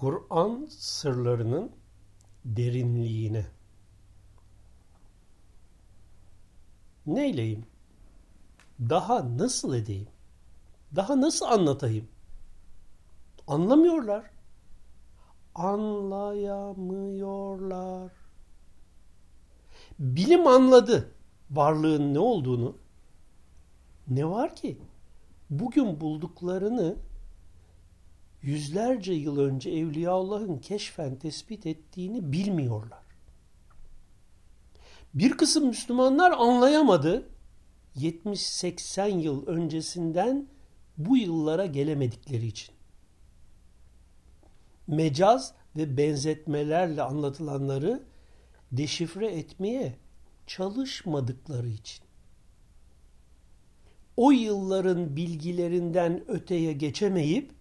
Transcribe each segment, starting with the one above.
Kur'an sırlarının derinliğine. Neyleyim? Daha nasıl edeyim? Daha nasıl anlatayım? Anlamıyorlar. Anlayamıyorlar. Bilim anladı varlığın ne olduğunu. Ne var ki? Bugün bulduklarını yüzlerce yıl önce Evliyaullah'ın keşfen tespit ettiğini bilmiyorlar. Bir kısım Müslümanlar anlayamadı. 70-80 yıl öncesinden bu yıllara gelemedikleri için. Mecaz ve benzetmelerle anlatılanları deşifre etmeye çalışmadıkları için. O yılların bilgilerinden öteye geçemeyip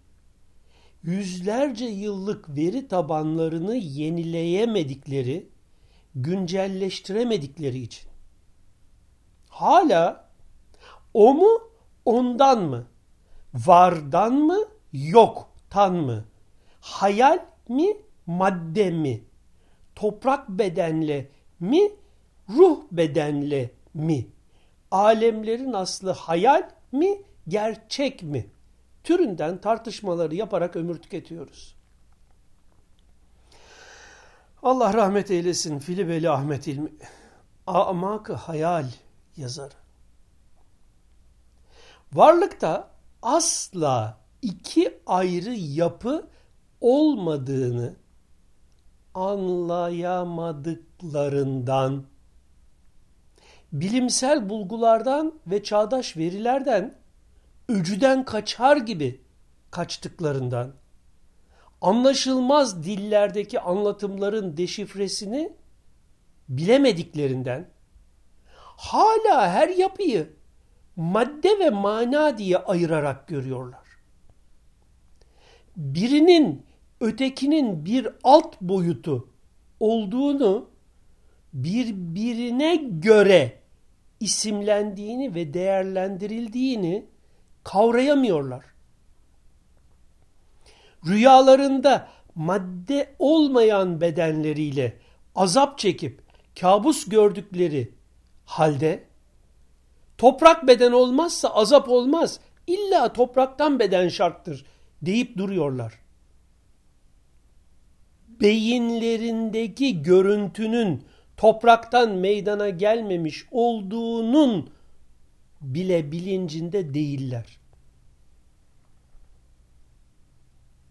yüzlerce yıllık veri tabanlarını yenileyemedikleri, güncelleştiremedikleri için. Hala o mu, ondan mı? Vardan mı, yoktan mı? Hayal mi, madde mi? Toprak bedenle mi, ruh bedenle mi? Alemlerin aslı hayal mi, gerçek mi? Türünden tartışmaları yaparak ömür tüketiyoruz. Allah rahmet eylesin Filibeli Ahmet İlmi. Amak-ı hayal yazarı. Varlıkta asla iki ayrı yapı olmadığını anlayamadıklarından, bilimsel bulgulardan ve çağdaş verilerden öcüden kaçar gibi kaçtıklarından, anlaşılmaz dillerdeki anlatımların deşifresini bilemediklerinden, hala her yapıyı madde ve mana diye ayırarak görüyorlar. Birinin ötekinin bir alt boyutu olduğunu birbirine göre isimlendiğini ve değerlendirildiğini kavrayamıyorlar. Rüyalarında madde olmayan bedenleriyle azap çekip kabus gördükleri halde toprak beden olmazsa azap olmaz. İlla topraktan beden şarttır deyip duruyorlar. Beyinlerindeki görüntünün topraktan meydana gelmemiş olduğunun bile bilincinde değiller.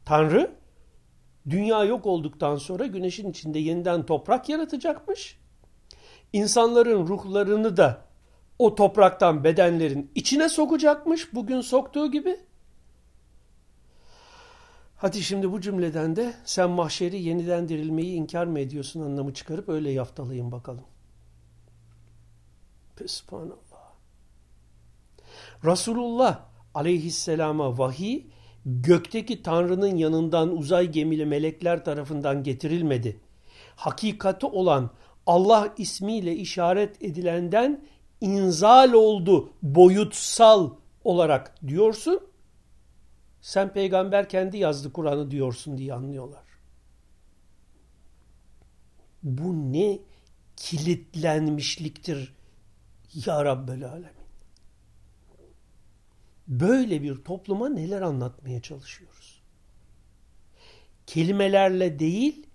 Tanrı dünya yok olduktan sonra güneşin içinde yeniden toprak yaratacakmış. İnsanların ruhlarını da o topraktan bedenlerin içine sokacakmış bugün soktuğu gibi. Hadi şimdi bu cümleden de sen mahşeri yeniden dirilmeyi inkar mı ediyorsun anlamı çıkarıp öyle yaftalayın bakalım. Sübhanallah. Resulullah aleyhisselama vahiy gökteki Tanrı'nın yanından uzay gemili melekler tarafından getirilmedi. Hakikati olan Allah ismiyle işaret edilenden inzal oldu boyutsal olarak diyorsun. Sen peygamber kendi yazdı Kur'an'ı diyorsun diye anlıyorlar. Bu ne kilitlenmişliktir ya Rabbel Alemin. Böyle bir topluma neler anlatmaya çalışıyoruz? Kelimelerle değil,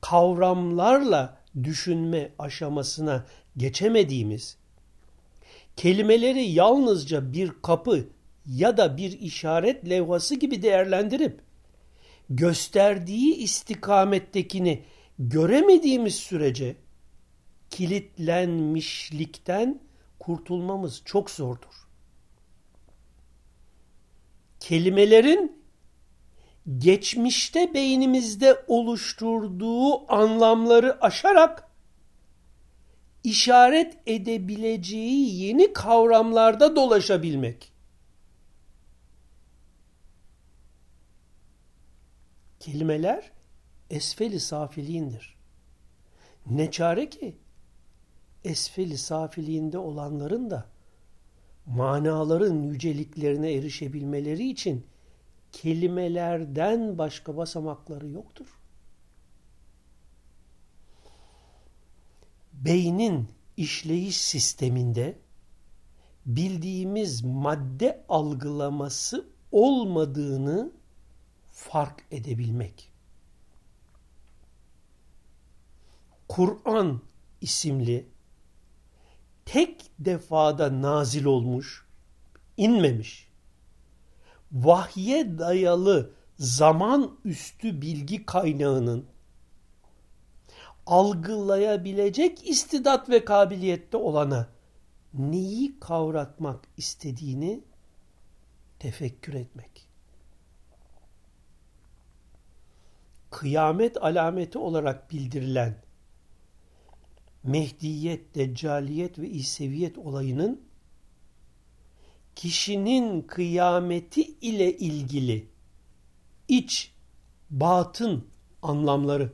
kavramlarla düşünme aşamasına geçemediğimiz, kelimeleri yalnızca bir kapı ya da bir işaret levhası gibi değerlendirip, gösterdiği istikamettekini göremediğimiz sürece kilitlenmişlikten kurtulmamız çok zordur kelimelerin geçmişte beynimizde oluşturduğu anlamları aşarak işaret edebileceği yeni kavramlarda dolaşabilmek. Kelimeler esfeli safiliğindir. Ne çare ki esfeli safiliğinde olanların da manaların yüceliklerine erişebilmeleri için kelimelerden başka basamakları yoktur. Beynin işleyiş sisteminde bildiğimiz madde algılaması olmadığını fark edebilmek. Kur'an isimli tek defada nazil olmuş, inmemiş, vahye dayalı zaman üstü bilgi kaynağının algılayabilecek istidat ve kabiliyette olana neyi kavratmak istediğini tefekkür etmek. Kıyamet alameti olarak bildirilen Mehdiyet, Deccaliyet ve İseviyet olayının kişinin kıyameti ile ilgili iç, batın anlamları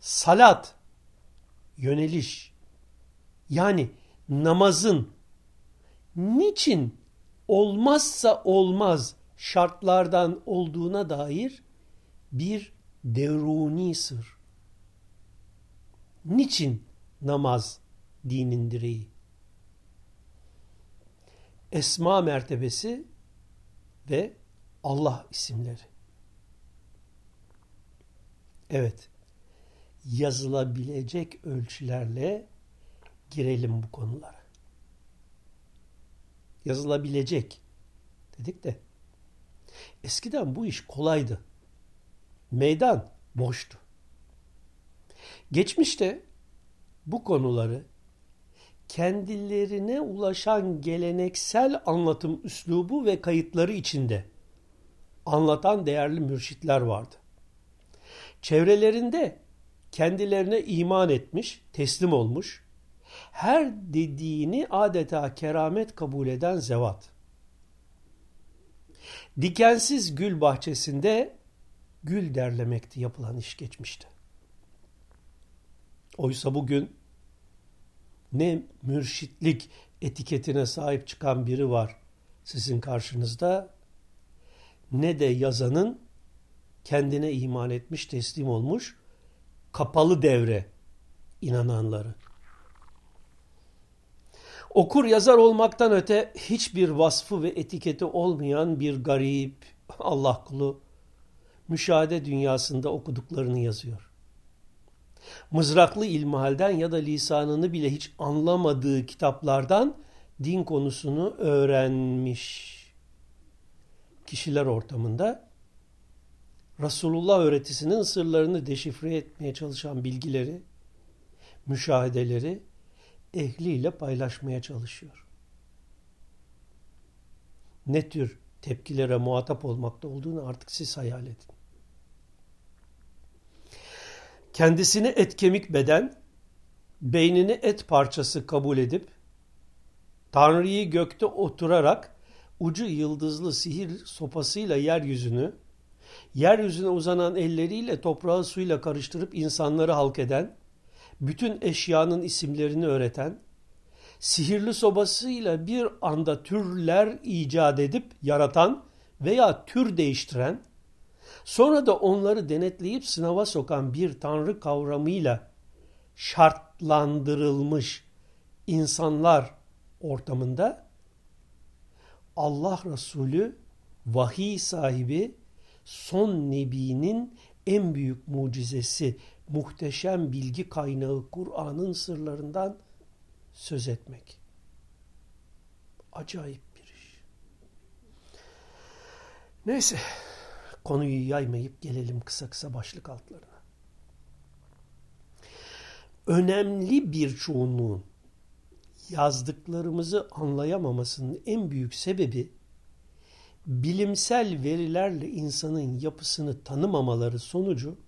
salat, yöneliş, yani namazın niçin olmazsa olmaz şartlardan olduğuna dair bir deruni sır. Niçin namaz dinin direği? Esma mertebesi ve Allah isimleri. Evet, yazılabilecek ölçülerle girelim bu konulara. Yazılabilecek dedik de eskiden bu iş kolaydı. Meydan boştu. Geçmişte bu konuları kendilerine ulaşan geleneksel anlatım üslubu ve kayıtları içinde anlatan değerli mürşitler vardı. Çevrelerinde kendilerine iman etmiş, teslim olmuş, her dediğini adeta keramet kabul eden zevat. Dikensiz gül bahçesinde gül derlemekti yapılan iş geçmişti. Oysa bugün ne mürşitlik etiketine sahip çıkan biri var sizin karşınızda ne de yazanın kendine iman etmiş, teslim olmuş, kapalı devre inananları. Okur yazar olmaktan öte hiçbir vasfı ve etiketi olmayan bir garip Allah kulu müşahede dünyasında okuduklarını yazıyor. Mızraklı ilmihalden ya da lisanını bile hiç anlamadığı kitaplardan din konusunu öğrenmiş kişiler ortamında Resulullah öğretisinin sırlarını deşifre etmeye çalışan bilgileri, müşahedeleri ehliyle paylaşmaya çalışıyor. Ne tür tepkilere muhatap olmakta olduğunu artık siz hayal edin. Kendisini et kemik beden, beynini et parçası kabul edip, Tanrı'yı gökte oturarak ucu yıldızlı sihir sopasıyla yeryüzünü, yeryüzüne uzanan elleriyle toprağı suyla karıştırıp insanları halk eden, bütün eşyanın isimlerini öğreten, sihirli sobasıyla bir anda türler icat edip yaratan veya tür değiştiren, sonra da onları denetleyip sınava sokan bir tanrı kavramıyla şartlandırılmış insanlar ortamında Allah Resulü vahiy sahibi son nebinin en büyük mucizesi muhteşem bilgi kaynağı Kur'an'ın sırlarından söz etmek. Acayip bir iş. Neyse konuyu yaymayıp gelelim kısa kısa başlık altlarına. Önemli bir çoğunluğun yazdıklarımızı anlayamamasının en büyük sebebi bilimsel verilerle insanın yapısını tanımamaları sonucu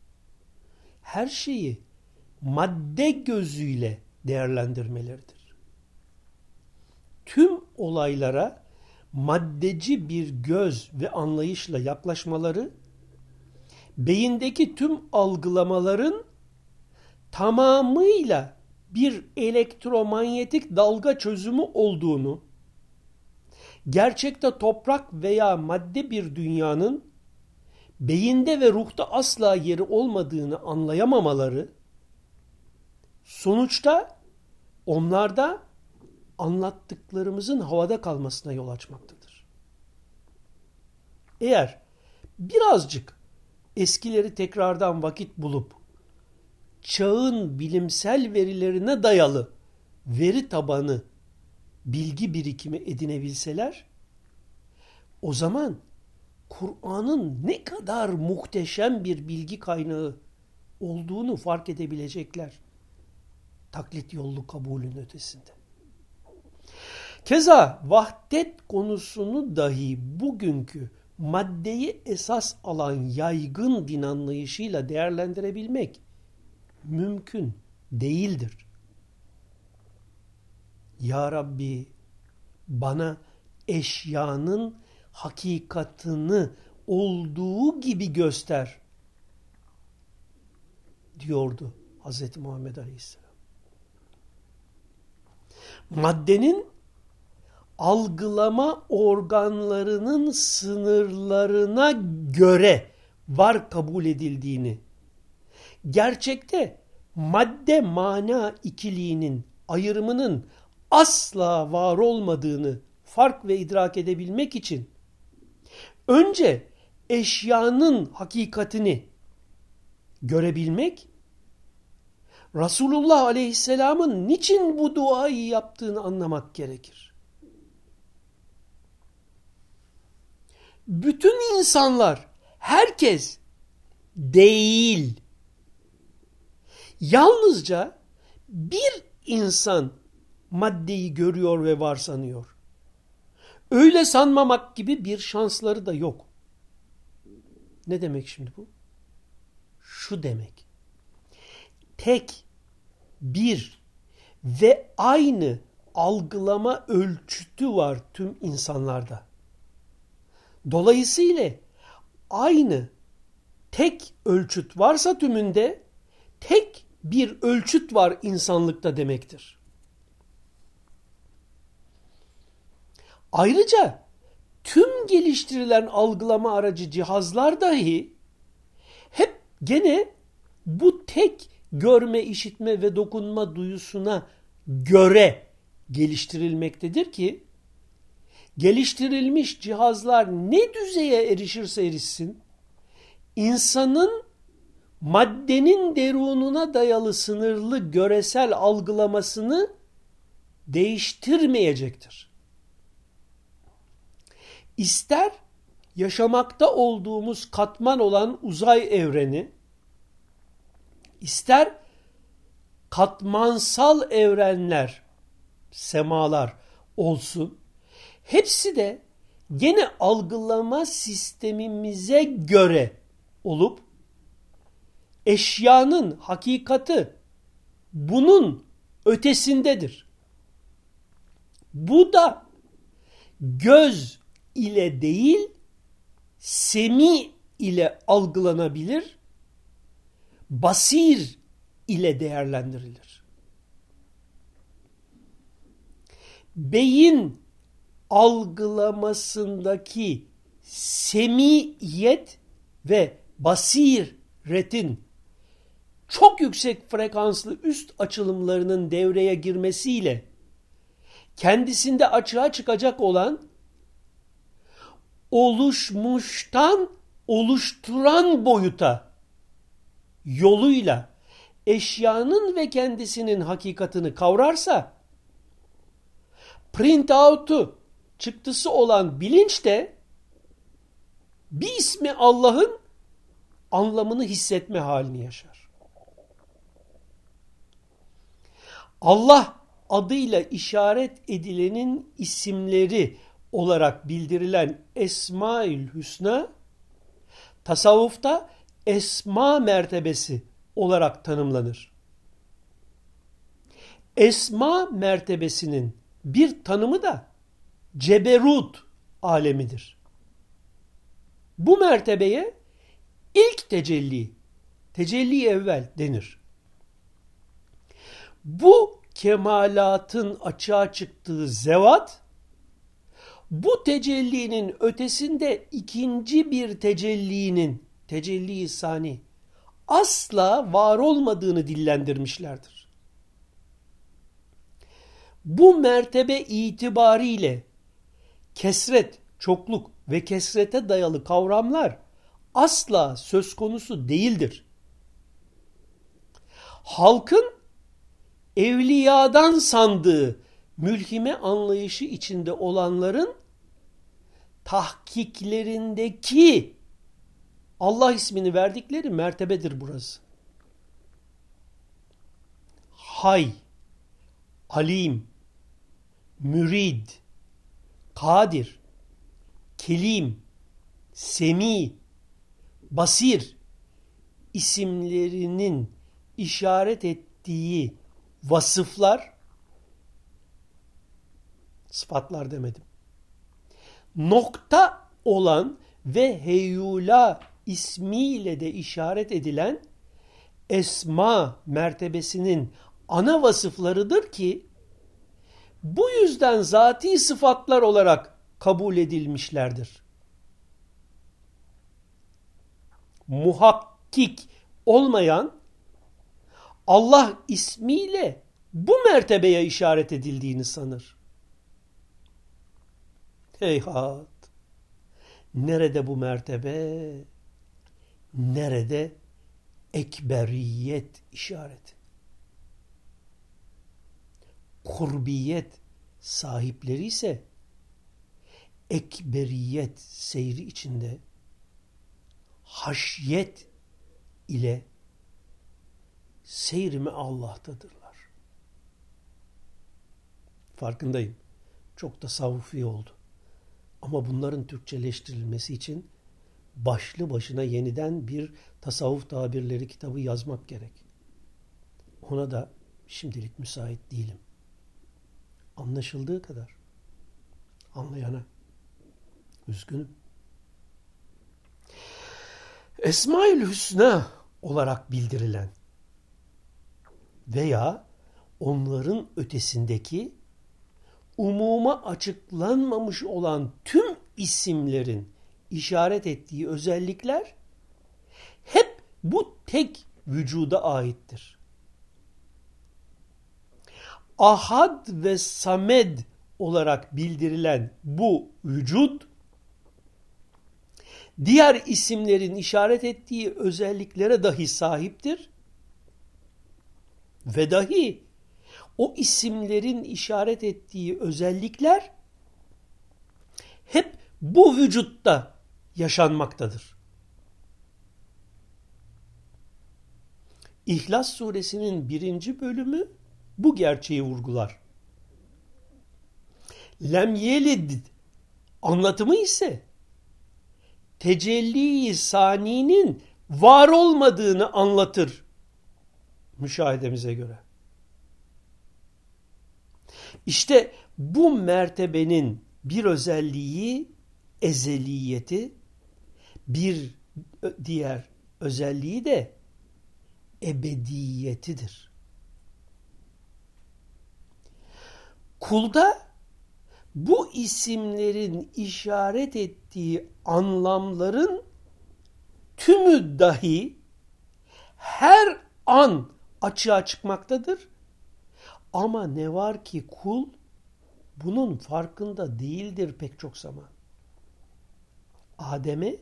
her şeyi madde gözüyle değerlendirmeleridir. Tüm olaylara maddeci bir göz ve anlayışla yaklaşmaları beyindeki tüm algılamaların tamamıyla bir elektromanyetik dalga çözümü olduğunu, gerçekte toprak veya madde bir dünyanın beyinde ve ruhta asla yeri olmadığını anlayamamaları sonuçta onlarda anlattıklarımızın havada kalmasına yol açmaktadır. Eğer birazcık eskileri tekrardan vakit bulup çağın bilimsel verilerine dayalı veri tabanı bilgi birikimi edinebilseler o zaman Kur'an'ın ne kadar muhteşem bir bilgi kaynağı olduğunu fark edebilecekler. Taklit yollu kabulün ötesinde. Keza vahdet konusunu dahi bugünkü maddeyi esas alan yaygın din anlayışıyla değerlendirebilmek mümkün değildir. Ya Rabbi bana eşyanın hakikatını olduğu gibi göster diyordu Hz. Muhammed Aleyhisselam. Maddenin algılama organlarının sınırlarına göre var kabul edildiğini, gerçekte madde mana ikiliğinin ayrımının asla var olmadığını fark ve idrak edebilmek için önce eşyanın hakikatini görebilmek, Resulullah Aleyhisselam'ın niçin bu duayı yaptığını anlamak gerekir. Bütün insanlar, herkes değil. Yalnızca bir insan maddeyi görüyor ve var sanıyor. Öyle sanmamak gibi bir şansları da yok. Ne demek şimdi bu? Şu demek. Tek, bir ve aynı algılama ölçütü var tüm insanlarda. Dolayısıyla aynı tek ölçüt varsa tümünde tek bir ölçüt var insanlıkta demektir. Ayrıca tüm geliştirilen algılama aracı cihazlar dahi hep gene bu tek görme, işitme ve dokunma duyusuna göre geliştirilmektedir ki geliştirilmiş cihazlar ne düzeye erişirse erişsin insanın maddenin derununa dayalı sınırlı göresel algılamasını değiştirmeyecektir. İster yaşamakta olduğumuz katman olan uzay evreni, ister katmansal evrenler, semalar olsun, hepsi de gene algılama sistemimize göre olup eşyanın hakikati bunun ötesindedir. Bu da göz ile değil semi ile algılanabilir, basir ile değerlendirilir. Beyin algılamasındaki semiyet ve basiretin çok yüksek frekanslı üst açılımlarının devreye girmesiyle kendisinde açığa çıkacak olan oluşmuştan oluşturan boyuta yoluyla eşyanın ve kendisinin hakikatini kavrarsa print out'u çıktısı olan bilinç de bir ismi Allah'ın anlamını hissetme halini yaşar. Allah adıyla işaret edilenin isimleri olarak bildirilen Esmaül Hüsna tasavvufta esma mertebesi olarak tanımlanır. Esma mertebesinin bir tanımı da ceberut alemidir. Bu mertebeye ilk tecelli, tecelli evvel denir. Bu kemalatın açığa çıktığı zevat, bu tecellinin ötesinde ikinci bir tecellinin tecelli sani asla var olmadığını dillendirmişlerdir. Bu mertebe itibariyle kesret, çokluk ve kesrete dayalı kavramlar asla söz konusu değildir. Halkın evliyadan sandığı mülhime anlayışı içinde olanların tahkiklerindeki Allah ismini verdikleri mertebedir burası. Hay, Alim, Mürid, Kadir, Kelim, Semi, Basir isimlerinin işaret ettiği vasıflar sıfatlar demedim. Nokta olan ve heyula ismiyle de işaret edilen esma mertebesinin ana vasıflarıdır ki bu yüzden zati sıfatlar olarak kabul edilmişlerdir. Muhakkik olmayan Allah ismiyle bu mertebeye işaret edildiğini sanır. Heyhat! Nerede bu mertebe? Nerede ekberiyet işareti? Kurbiyet sahipleri ise ekberiyet seyri içinde haşyet ile seyrimi Allah'tadırlar. Farkındayım. Çok tasavvufi oldu. Ama bunların Türkçeleştirilmesi için başlı başına yeniden bir tasavvuf tabirleri kitabı yazmak gerek. Ona da şimdilik müsait değilim. Anlaşıldığı kadar. Anlayana. Üzgünüm. Esmaül Hüsna olarak bildirilen veya onların ötesindeki umuma açıklanmamış olan tüm isimlerin işaret ettiği özellikler hep bu tek vücuda aittir. Ahad ve Samed olarak bildirilen bu vücut diğer isimlerin işaret ettiği özelliklere dahi sahiptir ve dahi o isimlerin işaret ettiği özellikler hep bu vücutta yaşanmaktadır. İhlas suresinin birinci bölümü bu gerçeği vurgular. Lem yelid anlatımı ise tecelli saninin var olmadığını anlatır müşahedemize göre. İşte bu mertebenin bir özelliği ezeliyeti, bir diğer özelliği de ebediyetidir. Kulda bu isimlerin işaret ettiği anlamların tümü dahi her an açığa çıkmaktadır. Ama ne var ki kul bunun farkında değildir pek çok zaman. Adem'e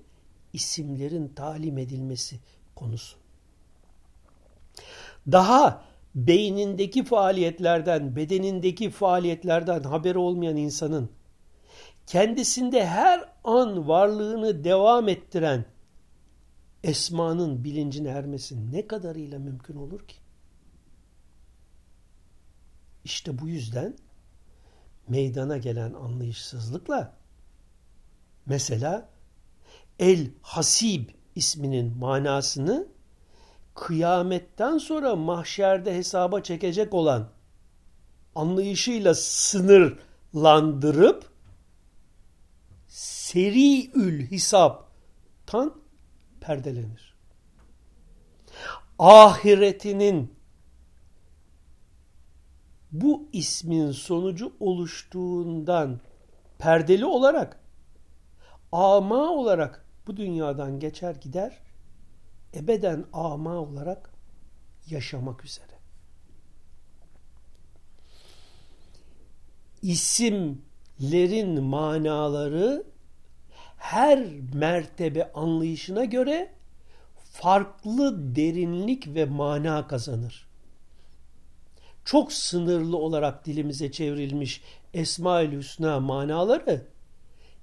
isimlerin talim edilmesi konusu. Daha beynindeki faaliyetlerden, bedenindeki faaliyetlerden haberi olmayan insanın kendisinde her an varlığını devam ettiren esmanın bilincine ermesi ne kadarıyla mümkün olur ki? İşte bu yüzden meydana gelen anlayışsızlıkla mesela El Hasib isminin manasını kıyametten sonra mahşerde hesaba çekecek olan anlayışıyla sınırlandırıp seriül hisaptan perdelenir. Ahiretinin bu ismin sonucu oluştuğundan perdeli olarak, ama olarak bu dünyadan geçer gider, ebeden ama olarak yaşamak üzere. İsimlerin manaları her mertebe anlayışına göre farklı derinlik ve mana kazanır. Çok sınırlı olarak dilimize çevrilmiş Esma-ül Hüsna manaları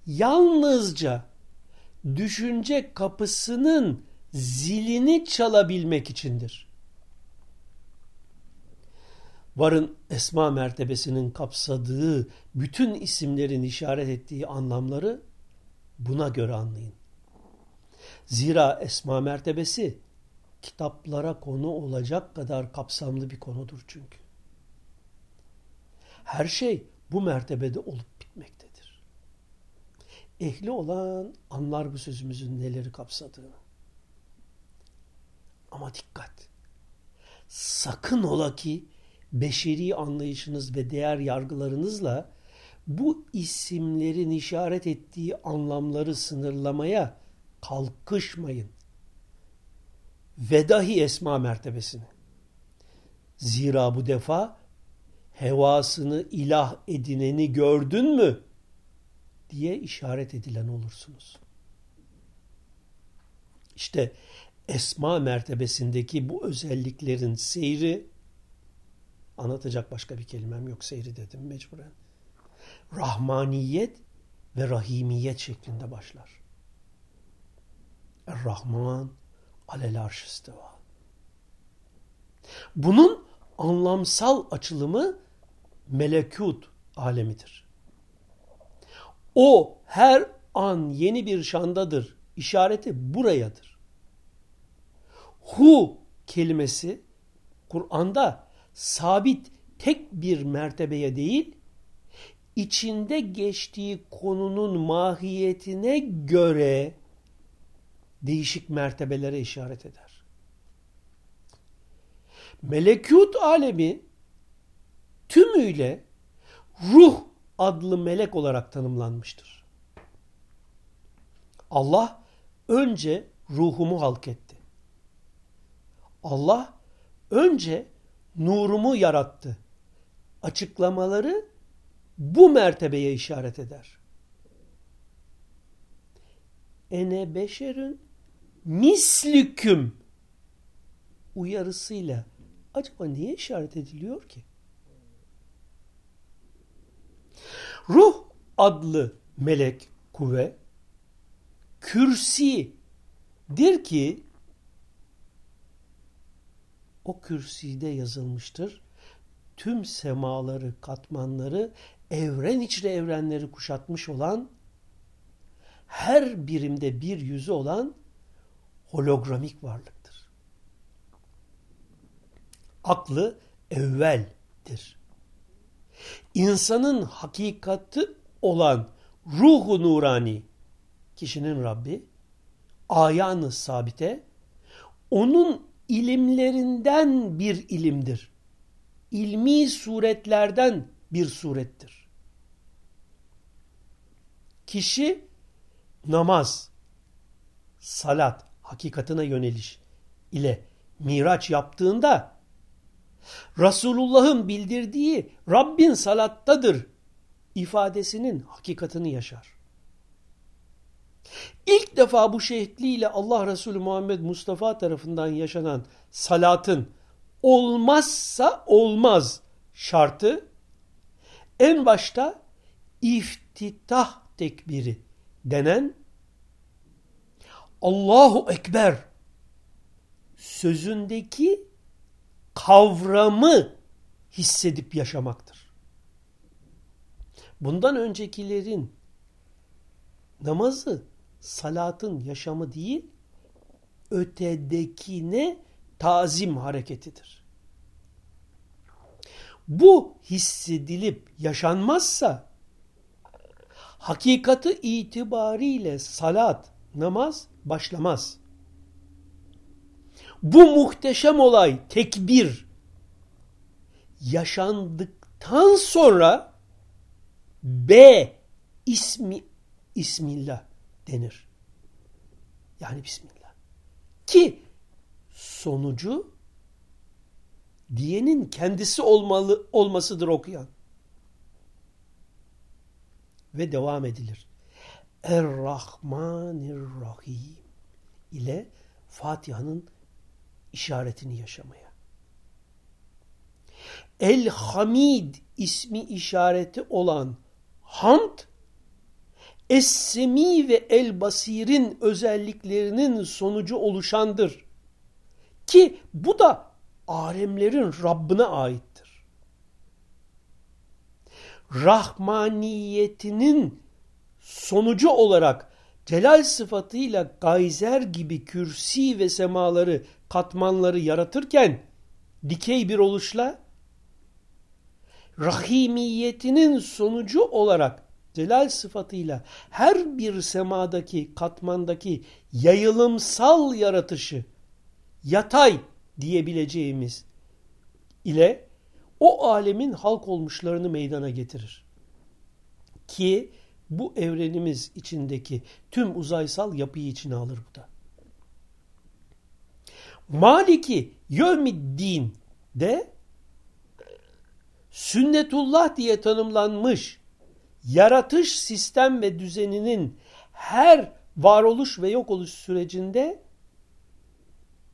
yalnızca düşünce kapısının zilini çalabilmek içindir. Varın esma mertebesinin kapsadığı bütün isimlerin işaret ettiği anlamları buna göre anlayın. Zira esma mertebesi kitaplara konu olacak kadar kapsamlı bir konudur çünkü. Her şey bu mertebede olup bitmektedir. Ehli olan anlar bu sözümüzün neleri kapsadığını. Ama dikkat! Sakın ola ki beşeri anlayışınız ve değer yargılarınızla bu isimlerin işaret ettiği anlamları sınırlamaya kalkışmayın. Ve dahi esma mertebesini. Zira bu defa hevasını ilah edineni gördün mü diye işaret edilen olursunuz. İşte esma mertebesindeki bu özelliklerin seyri anlatacak başka bir kelimem yok seyri dedim mecburen. Rahmaniyet ve rahimiyet şeklinde başlar. Er-Rahman alel arşistiva. Bunun anlamsal açılımı melekut alemidir. O her an yeni bir şandadır. İşareti burayadır. Hu kelimesi Kur'an'da sabit tek bir mertebeye değil, içinde geçtiği konunun mahiyetine göre değişik mertebelere işaret eder. Melekut alemi tümüyle ruh adlı melek olarak tanımlanmıştır. Allah önce ruhumu halk etti. Allah önce nurumu yarattı. Açıklamaları bu mertebeye işaret eder. Ene beşerün mislüküm uyarısıyla acaba niye işaret ediliyor ki? Ruh adlı melek kuvve kürsidir ki o kürside yazılmıştır. Tüm semaları, katmanları, evren içre evrenleri kuşatmış olan, her birimde bir yüzü olan hologramik varlıktır. Aklı evveldir. İnsanın hakikati olan ruhu nurani, kişinin Rabbi, ayanı sabite, onun ilimlerinden bir ilimdir. İlmi suretlerden bir surettir. Kişi namaz, salat, hakikatine yöneliş ile miraç yaptığında Resulullah'ın bildirdiği Rabbin salattadır ifadesinin hakikatini yaşar. İlk defa bu şekliyle Allah Resulü Muhammed Mustafa tarafından yaşanan salatın olmazsa olmaz şartı en başta iftitah tekbiri denen Allahu Ekber sözündeki kavramı hissedip yaşamaktır. Bundan öncekilerin namazı salatın yaşamı değil, ötedekine tazim hareketidir. Bu hissedilip yaşanmazsa hakikati itibariyle salat, namaz başlamaz. Bu muhteşem olay tekbir yaşandıktan sonra B ismi ismillah denir. Yani bismillah. Ki sonucu diyenin kendisi olmalı olmasıdır okuyan. Ve devam edilir. Er-Rahmanir-Rahim ile Fatiha'nın işaretini yaşamaya. El-Hamid ismi işareti olan hamd Es-Semi ve El-Basir'in özelliklerinin sonucu oluşandır. Ki bu da alemlerin Rabbine aittir. Rahmaniyetinin sonucu olarak celal sıfatıyla gayzer gibi kürsi ve semaları, katmanları yaratırken dikey bir oluşla rahimiyetinin sonucu olarak celal sıfatıyla her bir semadaki, katmandaki yayılımsal yaratışı yatay diyebileceğimiz ile o alemin halk olmuşlarını meydana getirir. Ki bu evrenimiz içindeki tüm uzaysal yapıyı içine alır bu da. Maliki Yevmiddin de sünnetullah diye tanımlanmış yaratış sistem ve düzeninin her varoluş ve yok oluş sürecinde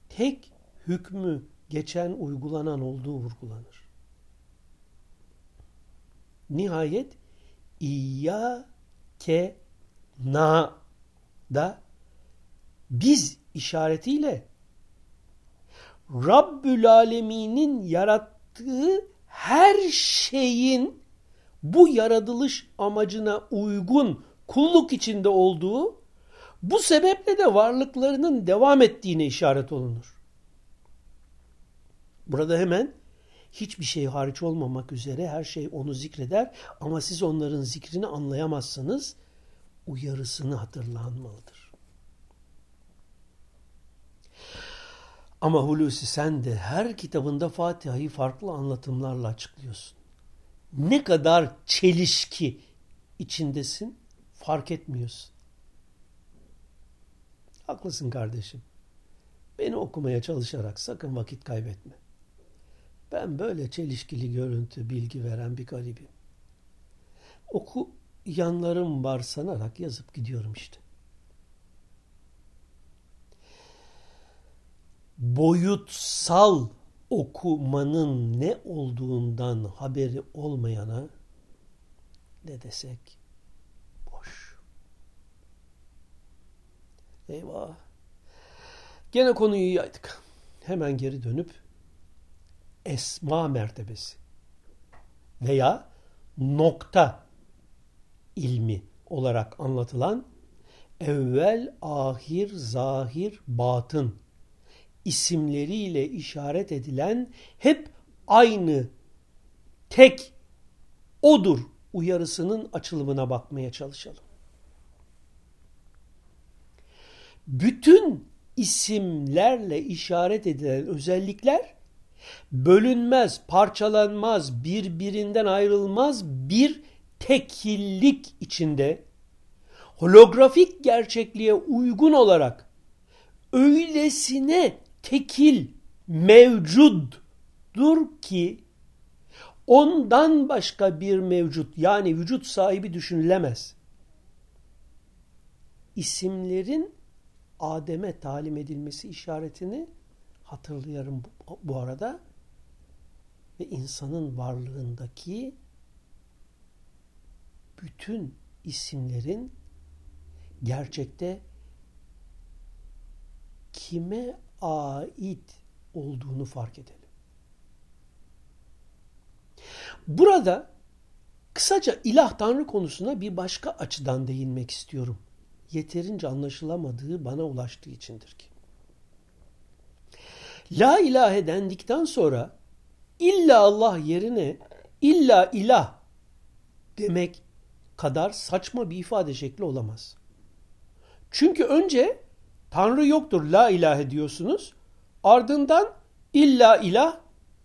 tek hükmü geçen uygulanan olduğu vurgulanır. Nihayet İyyâke na da biz işaretiyle Rabbül Alemin'in yarattığı her şeyin bu yaratılış amacına uygun kulluk içinde olduğu, bu sebeple de varlıklarının devam ettiğine işaret olunur. Burada hemen hiçbir şey hariç olmamak üzere her şey onu zikreder ama siz onların zikrini anlayamazsanız uyarısını hatırlanmalıdır. Ama Hulusi sen de her kitabında Fatiha'yı farklı anlatımlarla açıklıyorsun. Ne kadar çelişki içindesin fark etmiyorsun. Haklısın kardeşim. Beni okumaya çalışarak sakın vakit kaybetme. Ben böyle çelişkili görüntü, bilgi veren bir garibim. Oku yanlarım var sanarak yazıp gidiyorum işte. Boyutsal okumanın ne olduğundan haberi olmayana ne desek boş. Eyvah. Gene konuyu yaydık. Hemen geri dönüp esma mertebesi veya nokta ilmi olarak anlatılan evvel, ahir, zahir, batın isimleriyle işaret edilen hep aynı tek odur uyarısının açılımına bakmaya çalışalım. Bütün isimlerle işaret edilen özellikler bölünmez, parçalanmaz, birbirinden ayrılmaz bir tekillik içinde holografik gerçekliğe uygun olarak öylesine tekil mevcuddur ki ondan başka bir mevcut yani vücut sahibi düşünülemez. İsimlerin Adem'e talim edilmesi işaretini hatırlayarım bu arada ve insanın varlığındaki bütün isimlerin gerçekte kime ait olduğunu fark edelim. Burada kısaca ilah tanrı konusuna bir başka açıdan değinmek istiyorum. Yeterince anlaşılamadığı bana ulaştığı içindir ki. La ilahe dendikten sonra illa Allah yerine illa ilah demek kadar saçma bir ifade şekli olamaz. Çünkü önce Tanrı yoktur la ilahe diyorsunuz. Ardından illa ilah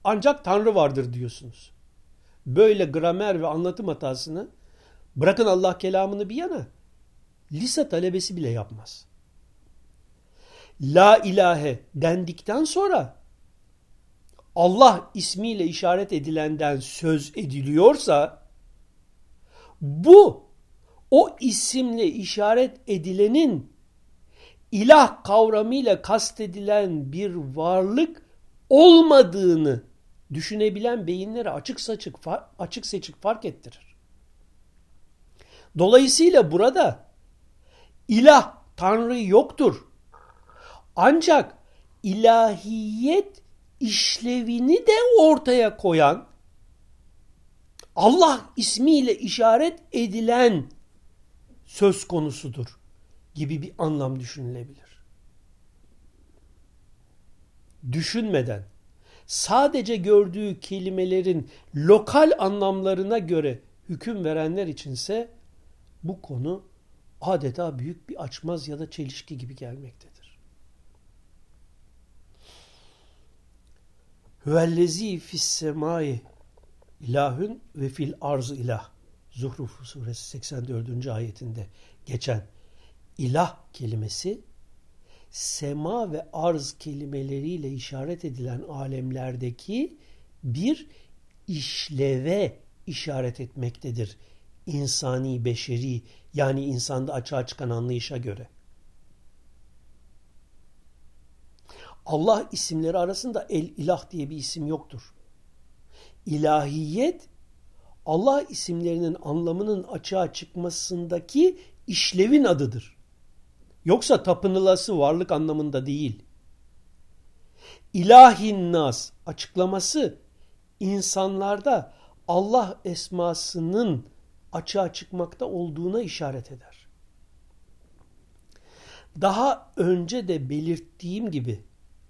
ancak Tanrı vardır diyorsunuz. Böyle gramer ve anlatım hatasını Bırakın Allah kelamını bir yana. Lise talebesi bile yapmaz. La ilahe dendikten sonra Allah ismiyle işaret edilenden söz ediliyorsa bu o isimle işaret edilenin ilah kavramıyla kastedilen bir varlık olmadığını düşünebilen beyinlere açık saçık açık seçik fark ettirir. Dolayısıyla burada ilah tanrı yoktur. Ancak ilahiyet işlevini de ortaya koyan Allah ismiyle işaret edilen söz konusudur gibi bir anlam düşünülebilir. Düşünmeden sadece gördüğü kelimelerin lokal anlamlarına göre hüküm verenler içinse bu konu adeta büyük bir açmaz ya da çelişki gibi gelmektedir. Hüvellezi fis semai ilahün ve fil arz ilah. Zuhruf suresi 84. ayetinde geçen ilah kelimesi sema ve arz kelimeleriyle işaret edilen alemlerdeki bir işleve işaret etmektedir. İnsani, beşeri yani insanda açığa çıkan anlayışa göre. Allah isimleri arasında el ilah diye bir isim yoktur. İlahiyet Allah isimlerinin anlamının açığa çıkmasındaki işlevin adıdır. Yoksa tapınılası varlık anlamında değil. İlahin nas açıklaması insanlarda Allah esmasının açığa çıkmakta olduğuna işaret eder. Daha önce de belirttiğim gibi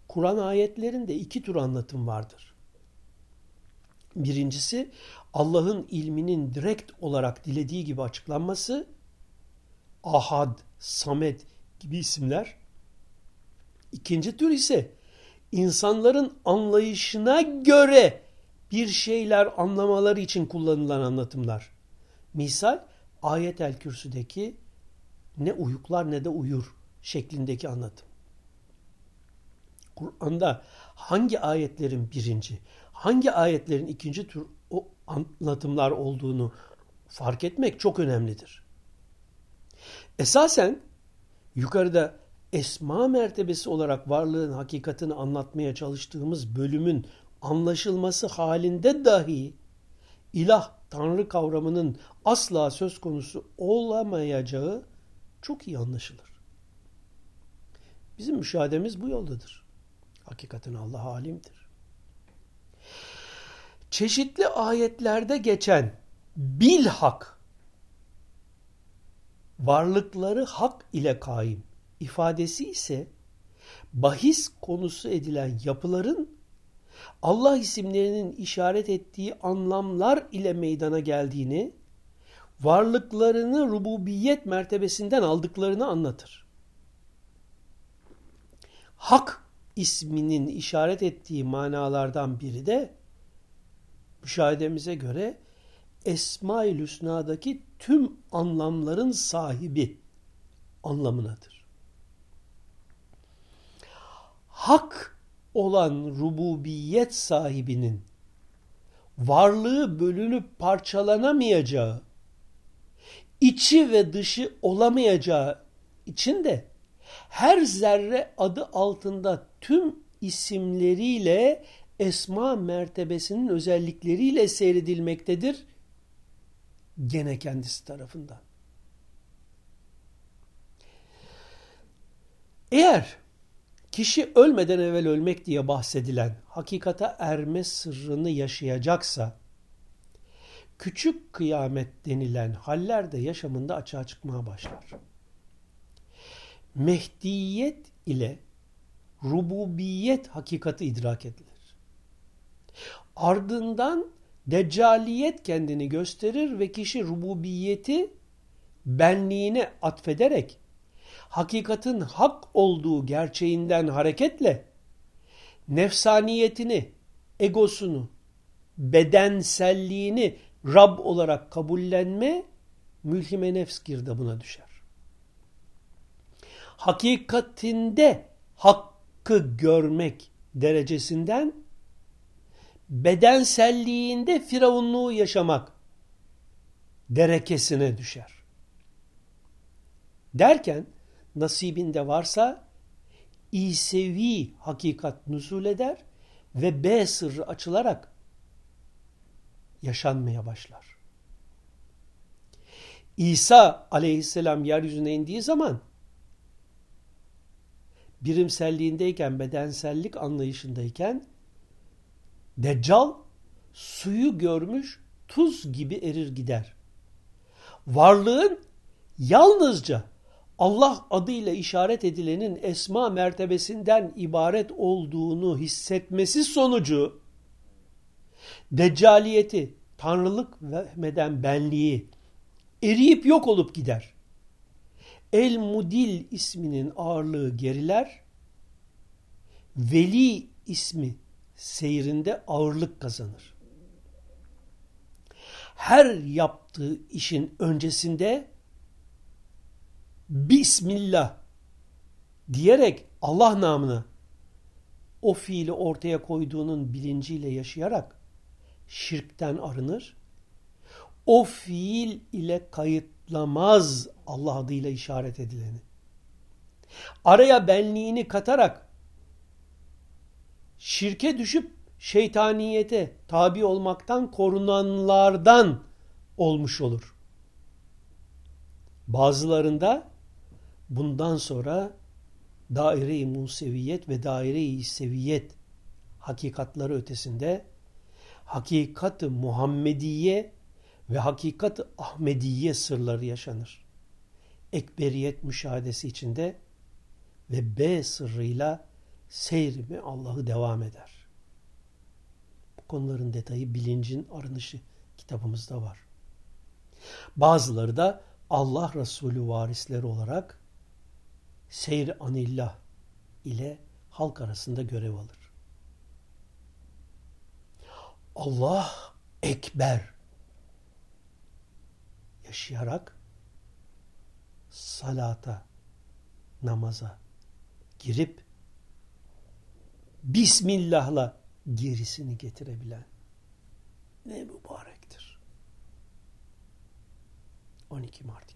Kur'an ayetlerinde iki tür anlatım vardır. Birincisi Allah'ın ilminin direkt olarak dilediği gibi açıklanması, Ahad, Samet gibi isimler. İkinci tür ise insanların anlayışına göre bir şeyler anlamaları için kullanılan anlatımlar. Misal ayet el kürsüdeki ne uyuklar ne de uyur şeklindeki anlatım. Kur'an'da hangi ayetlerin birinci, hangi ayetlerin ikinci tür o anlatımlar olduğunu fark etmek çok önemlidir. Esasen yukarıda esma mertebesi olarak varlığın hakikatini anlatmaya çalıştığımız bölümün anlaşılması halinde dahi ilah, tanrı kavramının asla söz konusu olamayacağı çok iyi anlaşılır. Bizim müşahedemiz bu yoldadır. Hakikaten Allah alimdir. Çeşitli ayetlerde geçen bilhak varlıkları hak ile kaim ifadesi ise bahis konusu edilen yapıların Allah isimlerinin işaret ettiği anlamlar ile meydana geldiğini, varlıklarını rububiyet mertebesinden aldıklarını anlatır. Hak isminin işaret ettiği manalardan biri de müşahedemize göre Esma-i Hüsna'daki tüm anlamların sahibi anlamınadır. Hak olan rububiyet sahibinin varlığı bölünüp parçalanamayacağı, içi ve dışı olamayacağı için de her zerre adı altında tüm isimleriyle esma mertebesinin özellikleriyle seyredilmektedir. Gene kendisi tarafından. Eğer kişi ölmeden evvel ölmek diye bahsedilen hakikata erme sırrını yaşayacaksa, küçük kıyamet denilen haller de yaşamında açığa çıkmaya başlar. Mehdiyet ile rububiyet hakikati idrak edilir. Ardından deccaliyet kendini gösterir ve kişi rububiyeti benliğine atfederek hakikatin hak olduğu gerçeğinden hareketle nefsaniyetini, egosunu, bedenselliğini Rab olarak kabullenme mülhime nefs girdabına düşer. Hakikatinde hakkı görmek derecesinden bedenselliğinde firavunluğu yaşamak derekesine düşer. Derken nasibinde varsa İsevi hakikat nüzul eder ve B sırrı açılarak yaşanmaya başlar. İsa aleyhisselam yeryüzüne indiği zaman birimselliğindeyken, bedensellik anlayışındayken Deccal suyu görmüş tuz gibi erir gider. Varlığın yalnızca Allah adıyla işaret edilenin esma mertebesinden ibaret olduğunu hissetmesi sonucu deccaliyeti, tanrılık vehmeden benliği eriyip yok olup gider. El Mudil isminin ağırlığı geriler, Veli ismi seyrinde ağırlık kazanır. Her yaptığı işin öncesinde Bismillah diyerek Allah namına o fiili ortaya koyduğunun bilinciyle yaşayarak şirkten arınır. O fiil ile kayıtlamaz Allah adıyla işaret edileni. Araya benliğini katarak şirke düşüp şeytaniyete tabi olmaktan korunanlardan olmuş olur. Bazılarında bundan sonra daire-i museviyet ve daire-i seviyet hakikatları ötesinde hakikat-ı Muhammediye ve hakikat-ı Ahmediye sırları yaşanır. Ekberiyet müşahadesi içinde ve B sırrıyla seyrimi Allah'ı devam eder. Bu konuların detayı bilincin arınışı kitabımızda var. Bazıları da Allah Resulü varisleri olarak seyr anillah ile halk arasında görev alır. Allah Ekber yaşayarak salata, namaza girip Bismillah'la gerisini getirebilen ne mübarektir. 12 Mart 2020